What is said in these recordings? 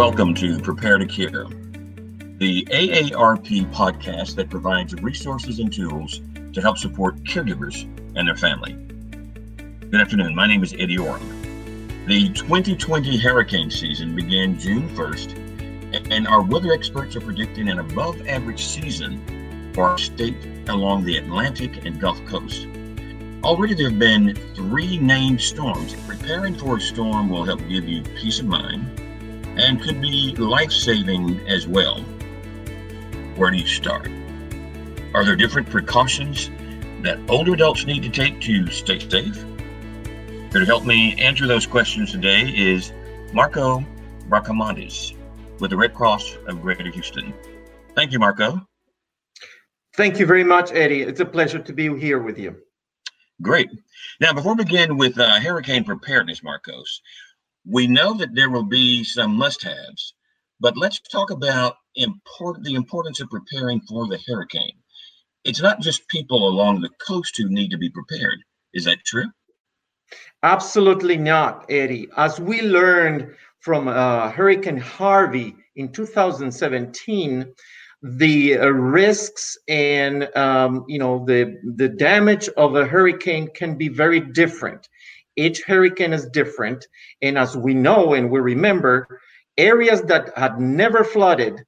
Welcome to Prepare to Care, the AARP podcast that provides resources and tools to help support caregivers and their family. Good afternoon. My name is Eddie Orem. The 2020 hurricane season began June 1st, and our weather experts are predicting an above average season for our state along the Atlantic and Gulf Coast. Already there have been three named storms. Preparing for a storm will help give you peace of mind and could be life saving as well. Where do you start? Are there different precautions that older adults need to take to stay safe? Here to help me answer those questions today is Marco Bracamontes with the Red Cross of Greater Houston. Thank you, Marco. Thank you very much, Eddie. It's a pleasure to be here with you. Great. Now, before we begin with uh, hurricane preparedness, Marcos, we know that there will be some must-haves, but let's talk about important the importance of preparing for the hurricane. It's not just people along the coast who need to be prepared. Is that true? Absolutely not, Eddie. As we learned from uh, Hurricane Harvey in 2017, the uh, risks and um, you know the the damage of a hurricane can be very different each hurricane is different. And as we know and we remember, areas that had never flooded,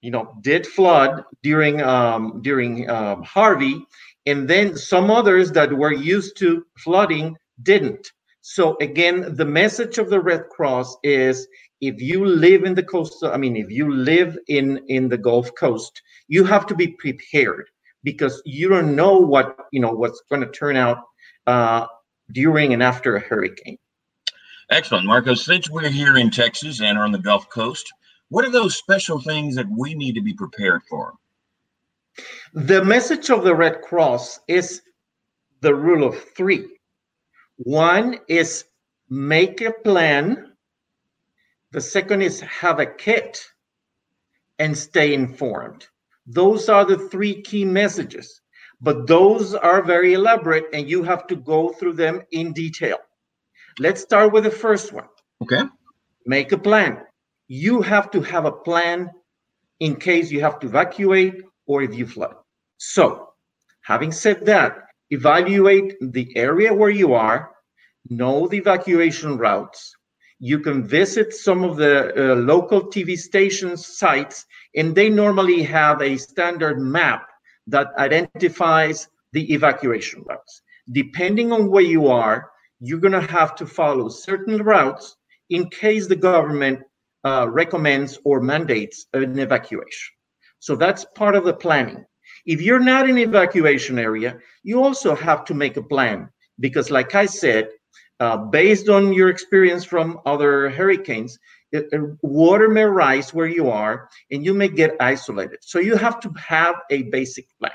you know, did flood during um, during um, Harvey, and then some others that were used to flooding didn't. So again, the message of the Red Cross is if you live in the coastal, I mean, if you live in in the Gulf Coast, you have to be prepared because you don't know what you know what's going to turn out uh, during and after a hurricane. Excellent, Marcos. Since we're here in Texas and are on the Gulf Coast, what are those special things that we need to be prepared for? The message of the Red Cross is the rule of three. One is make a plan. The second is have a kit and stay informed. Those are the three key messages but those are very elaborate and you have to go through them in detail. Let's start with the first one. Okay. Make a plan. You have to have a plan in case you have to evacuate or if you flood. So, having said that, evaluate the area where you are, know the evacuation routes. You can visit some of the uh, local TV stations sites, and they normally have a standard map that identifies the evacuation routes. Depending on where you are, you're going to have to follow certain routes in case the government uh, recommends or mandates an evacuation. So that's part of the planning. If you're not in evacuation area, you also have to make a plan because, like I said, uh, based on your experience from other hurricanes, water may rise where you are and you may get isolated. So you have to have a basic plan.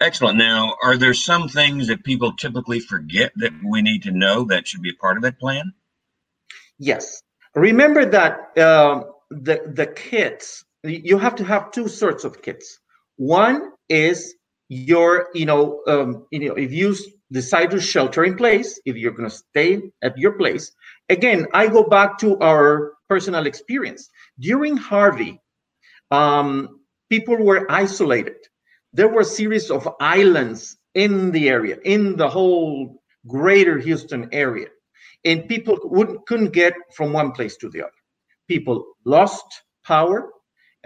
Excellent. Now, are there some things that people typically forget that we need to know that should be a part of that plan? Yes. Remember that uh, the the kits you have to have two sorts of kits. One is your you know um, you know if you decide to shelter in place, if you're going to stay at your place, again, I go back to our personal experience. During Harvey, um, people were isolated. There were a series of islands in the area, in the whole greater Houston area. And people wouldn't, couldn't get from one place to the other. People lost power.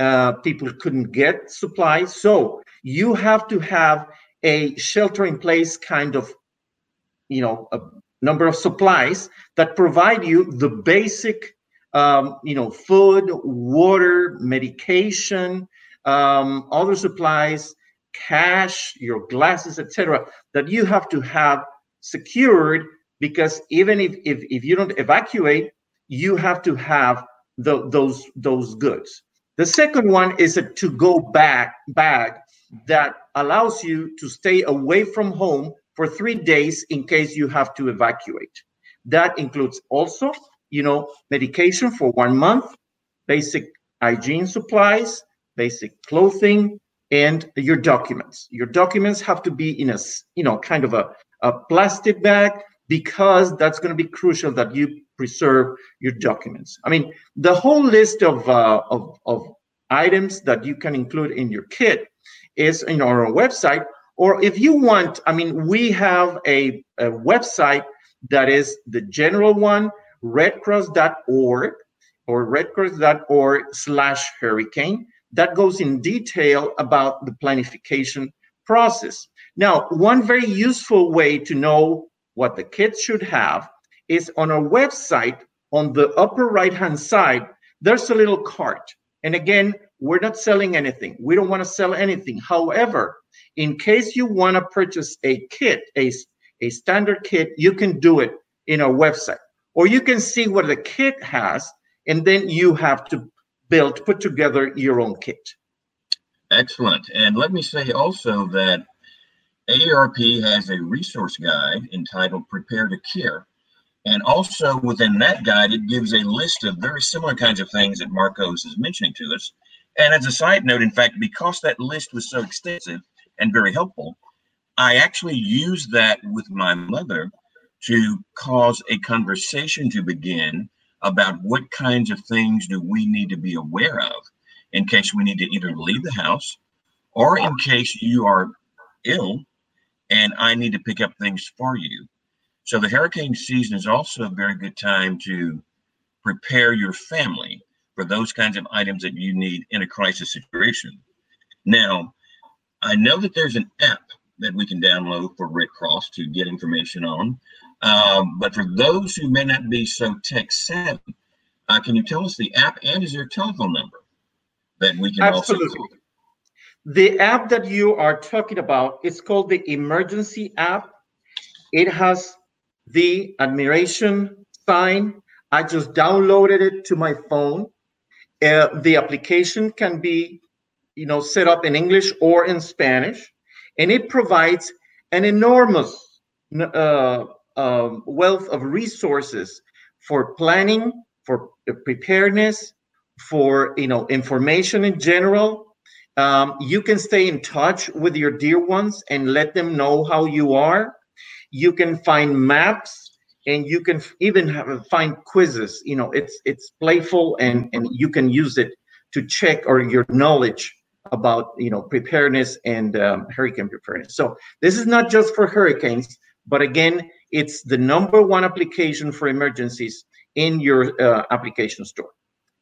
Uh, people couldn't get supplies. So you have to have a shelter in place kind of, you know, a number of supplies that provide you the basic, um, you know, food, water, medication, um, other supplies, cash, your glasses, etc., that you have to have secured because even if, if, if you don't evacuate, you have to have the, those those goods. The second one is a to go back bag that allows you to stay away from home for three days in case you have to evacuate. That includes also, you know, medication for one month, basic hygiene supplies, basic clothing, and your documents. Your documents have to be in a, you know, kind of a, a plastic bag because that's going to be crucial that you preserve your documents. I mean, the whole list of, uh, of, of items that you can include in your kit is in our website. Or if you want, I mean, we have a, a website that is the general one, redcross.org or redcross.org slash hurricane. That goes in detail about the planification process. Now, one very useful way to know what the kids should have is on our website on the upper right hand side, there's a little cart. And again, we're not selling anything. We don't want to sell anything. However, in case you want to purchase a kit, a, a standard kit, you can do it in our website. Or you can see what the kit has, and then you have to build, put together your own kit. Excellent. And let me say also that AARP has a resource guide entitled Prepare to Care. And also within that guide, it gives a list of very similar kinds of things that Marcos is mentioning to us. And as a side note, in fact, because that list was so extensive and very helpful, I actually used that with my mother to cause a conversation to begin about what kinds of things do we need to be aware of in case we need to either leave the house or in case you are ill and I need to pick up things for you. So the hurricane season is also a very good time to prepare your family for those kinds of items that you need in a crisis situation. Now, I know that there's an app that we can download for Red Cross to get information on. Um, but for those who may not be so tech savvy, uh, can you tell us the app and is there a telephone number that we can Absolutely. also? The app that you are talking about is called the Emergency app. It has the admiration sign. I just downloaded it to my phone. Uh, the application can be, you know, set up in English or in Spanish, and it provides an enormous uh, uh, wealth of resources for planning, for preparedness, for you know information in general, um, you can stay in touch with your dear ones and let them know how you are. You can find maps and you can even have, find quizzes. You know, it's it's playful and and you can use it to check or your knowledge about you know preparedness and um, hurricane preparedness. So this is not just for hurricanes, but again, it's the number one application for emergencies in your uh, application store.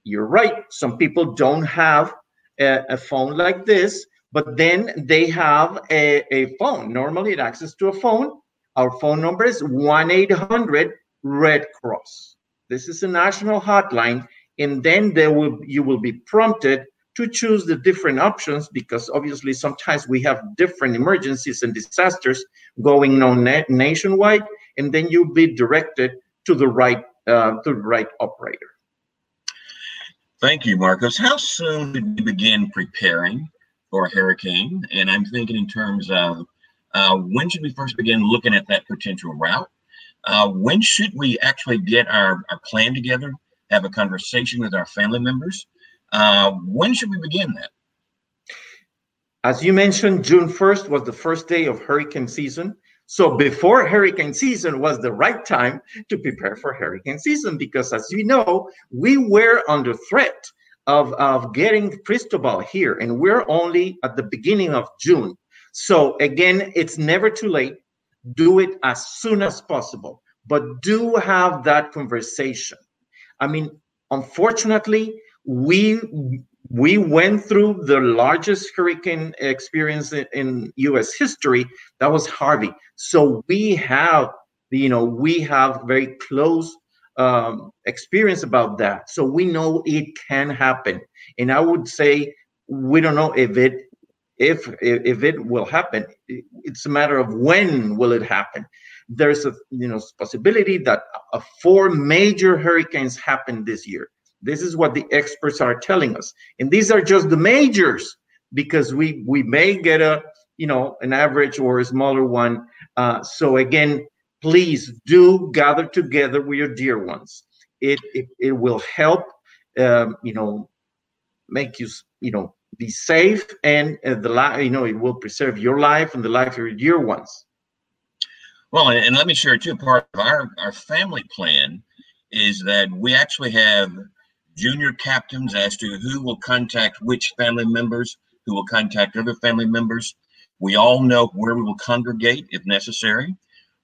You're right. Some people don't have a, a phone like this, but then they have a, a phone. Normally, it access to a phone. Our phone number is 1 800 Red Cross. This is a national hotline, and then there will you will be prompted to choose the different options because obviously sometimes we have different emergencies and disasters going on na- nationwide, and then you'll be directed to the right uh, to the right operator. Thank you, Marcos. How soon did you begin preparing for a hurricane? And I'm thinking in terms of uh, when should we first begin looking at that potential route? Uh, when should we actually get our, our plan together, have a conversation with our family members? Uh, when should we begin that? As you mentioned, June 1st was the first day of hurricane season. So before hurricane season was the right time to prepare for hurricane season because as you know, we were under threat of, of getting Cristobal here and we're only at the beginning of June. So again, it's never too late. Do it as soon as possible, but do have that conversation. I mean, unfortunately, we we went through the largest hurricane experience in, in, U.S. history. That was Harvey. So we have, you know, we have very close um, experience about that. So we know it can happen. And I would say we don't know if it if if it will happen. It's a matter of when will it happen. There's a you know possibility that uh, four major hurricanes happen this year this is what the experts are telling us. And these are just the majors because we we may get a you know an average or a smaller one. Uh, so again, please do gather together with your dear ones. It it, it will help um, you know make you you know be safe and uh, the life you know it will preserve your life and the life of your dear ones. Well, and, let me share too. Part of our our family plan is that we actually have junior captains as to who will contact which family members, who will contact other family members. We all know where we will congregate if necessary.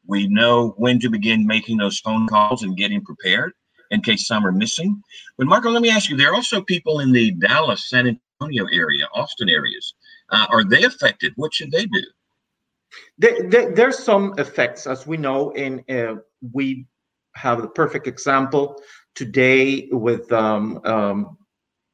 We know when to begin making those phone calls and getting prepared in case some are missing. But Marco, let me ask you, there are also people in the Dallas, San Antonio area, Austin areas. Uh, are they affected? What should they do? There, there, there's some effects, as we know, and uh, we have the perfect example today with um, um,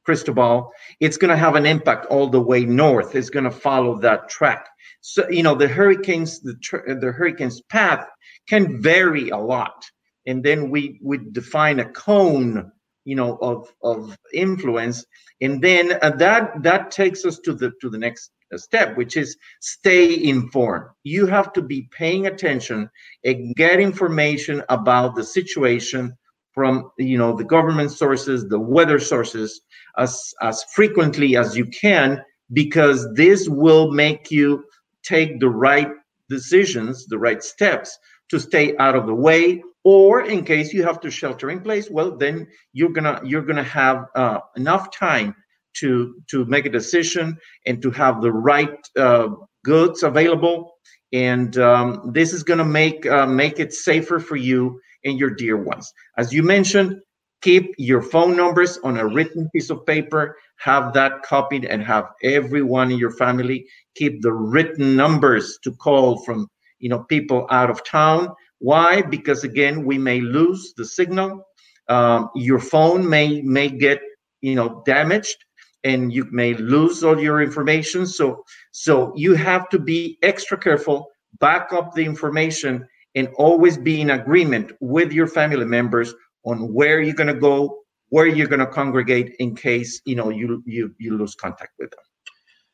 Cristobal. It's going to have an impact all the way north. It's going to follow that track. So you know the hurricanes, the the hurricane's path can vary a lot, and then we we define a cone, you know, of of influence, and then uh, that that takes us to the to the next step, which is stay informed. You have to be paying attention and get information about the situation from you know the government sources, the weather sources, as as frequently as you can, because this will make you take the right decisions, the right steps to stay out of the way or in case you have to shelter in place well then you're gonna you're gonna have uh, enough time to to make a decision and to have the right uh, goods available. And um, this is gonna make uh, make it safer for you and your dear ones. As you mentioned keep your phone numbers on a written piece of paper. Have that copied and have everyone in your family keep the written numbers to call from you know people out of town why? Because again we may lose the signal. Um, your phone may may get you know damaged and you may lose all your information. So so you have to be extra careful back up the information and always be in agreement with your family members on where you're going to go where you're going to congregate in case you know you you you lose contact with them.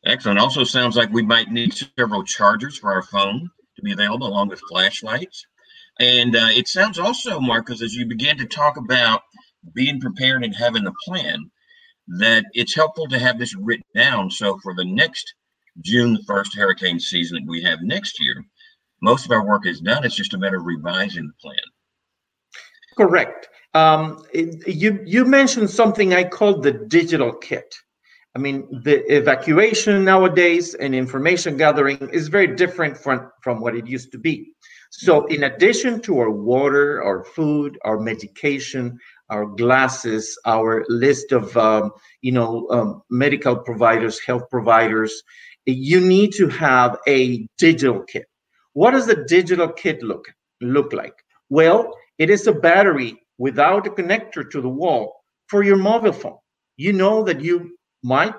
Excellent. Also sounds like we might need several chargers for our phone to be available along with flashlights and uh, it sounds also marcus as you begin to talk about being prepared and having a plan that it's helpful to have this written down. So for the next june 1st hurricane season that we have next year most of our work is done. It's just a matter of revising the plan. Correct. Um, you you mentioned something I call the digital kit. I mean, the evacuation nowadays and information gathering is very different from, from what it used to be. So, in addition to our water, our food, our medication, our glasses, our list of um, you know um, medical providers, health providers, you need to have a digital kit. What does the digital kit look look like? Well, it is a battery without a connector to the wall for your mobile phone. You know that you might,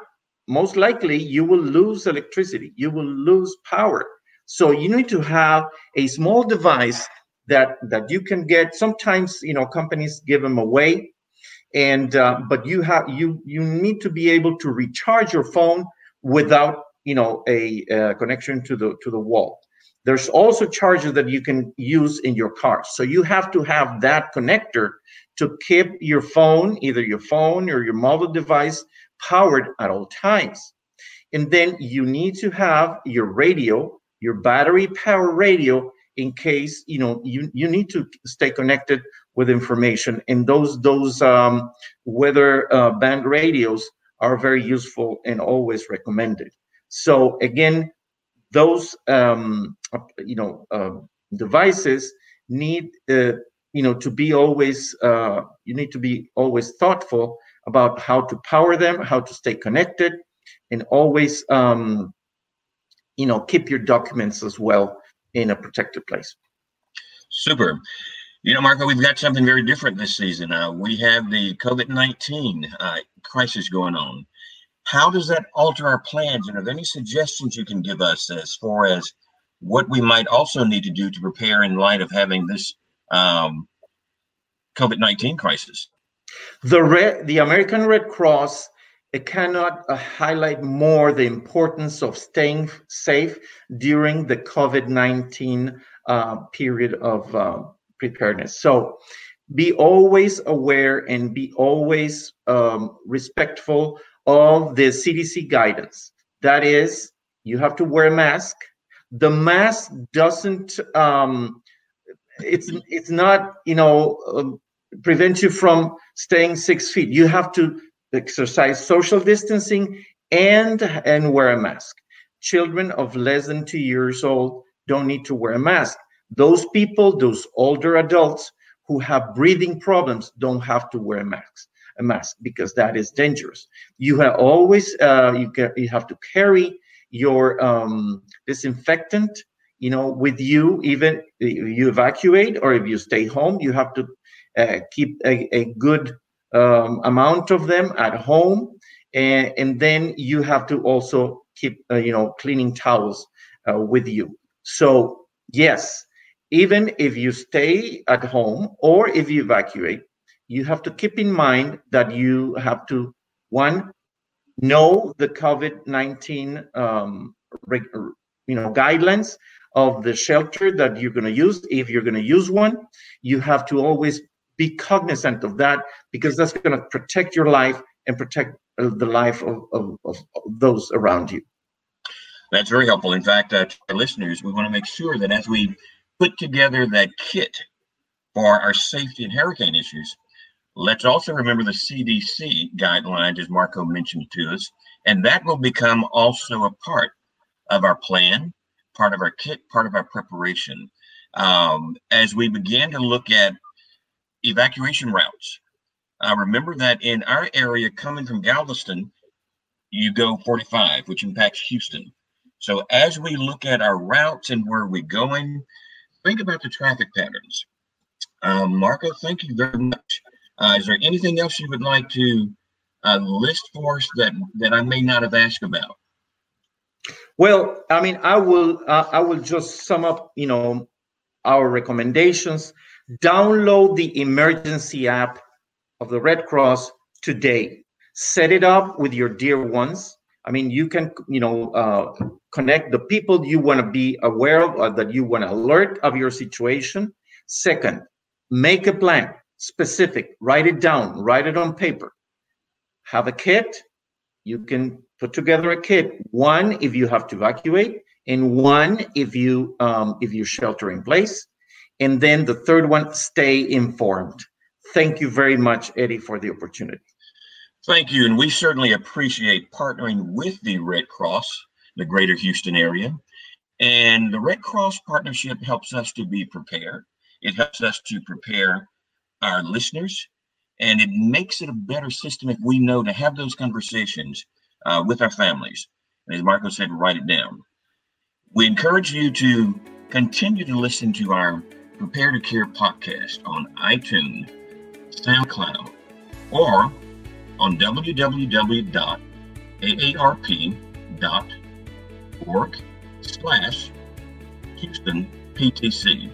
most likely, you will lose electricity, you will lose power. So you need to have a small device that that you can get. Sometimes you know companies give them away, and uh, but you have you you need to be able to recharge your phone without you know a, a connection to the to the wall. There's also chargers that you can use in your car. So you have to have that connector to keep your phone, either your phone or your mobile device, powered at all times. And then you need to have your radio, your battery power radio, in case you know you, you need to stay connected with information. And those those um, weather uh, band radios are very useful and always recommended. So again, those um, you know uh, devices need uh, you know to be always uh, you need to be always thoughtful about how to power them how to stay connected and always um, you know keep your documents as well in a protected place super you know marco we've got something very different this season uh, we have the covid-19 uh, crisis going on how does that alter our plans? And are there any suggestions you can give us as far as what we might also need to do to prepare in light of having this um, COVID 19 crisis? The, Red, the American Red Cross it cannot uh, highlight more the importance of staying safe during the COVID 19 uh, period of uh, preparedness. So be always aware and be always um, respectful of the CDC guidance. That is, you have to wear a mask. The mask doesn't um, it's it's not you know um, prevent you from staying six feet. You have to exercise social distancing and and wear a mask. Children of less than two years old don't need to wear a mask. Those people, those older adults who have breathing problems, don't have to wear a mask. A mask because that is dangerous. You have always uh, you can you have to carry your um, disinfectant, you know, with you even you evacuate or if you stay home. You have to uh, keep a, a good um, amount of them at home, and, and then you have to also keep uh, you know cleaning towels uh, with you. So yes, even if you stay at home or if you evacuate, you have to keep in mind that you have to one know the COVID-19 um, you know guidelines of the shelter that you're going to use. If you're going to use one, you have to always be cognizant of that because that's going to protect your life and protect uh, the life of, of, of, those around you. That's very helpful. In fact, uh, to our listeners, we want to make sure that as we put together that kit for our safety and hurricane issues, let's also remember the CDC guidelines, as Marco mentioned to us, and that will become also a part of our plan, part of our kit, part of our preparation. Um, as we began to look at evacuation routes, uh, remember that in our area coming from Galveston, you go 45, which impacts Houston. So as we look at our routes and where we're going, think about the traffic patterns. Um, Marco, thank you very much. Uh, is there anything else you would like to uh, list for us that, that I may not have asked about? Well, I mean, I will uh, I will just sum up, you know, our recommendations. Download the emergency app of the Red Cross today. Set it up with your dear ones. I mean, you can, you know, uh, connect the people you want to be aware of, uh, that you want to alert of your situation. Second, make a plan, specific, write it down, write it on paper. Have a kit. You can put together a kit. One, if you have to evacuate, and one, if you um, if you shelter in place. And then the third one, stay informed. Thank you very much, Eddie, for the opportunity. Thank you. And we certainly appreciate partnering with the Red Cross, the greater Houston area. And the Red Cross partnership helps us to be prepared. It helps us to prepare our listeners, and it makes it a better system if we know to have those conversations uh, with our families. And as Marco said, write it down. We encourage you to continue to listen to our Prepare to Care podcast on iTunes, SoundCloud, or on www.aarp.org slash Houston PTC.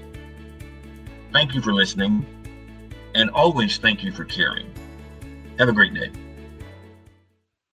Thank you for listening, and always thank you for caring. Have a great day.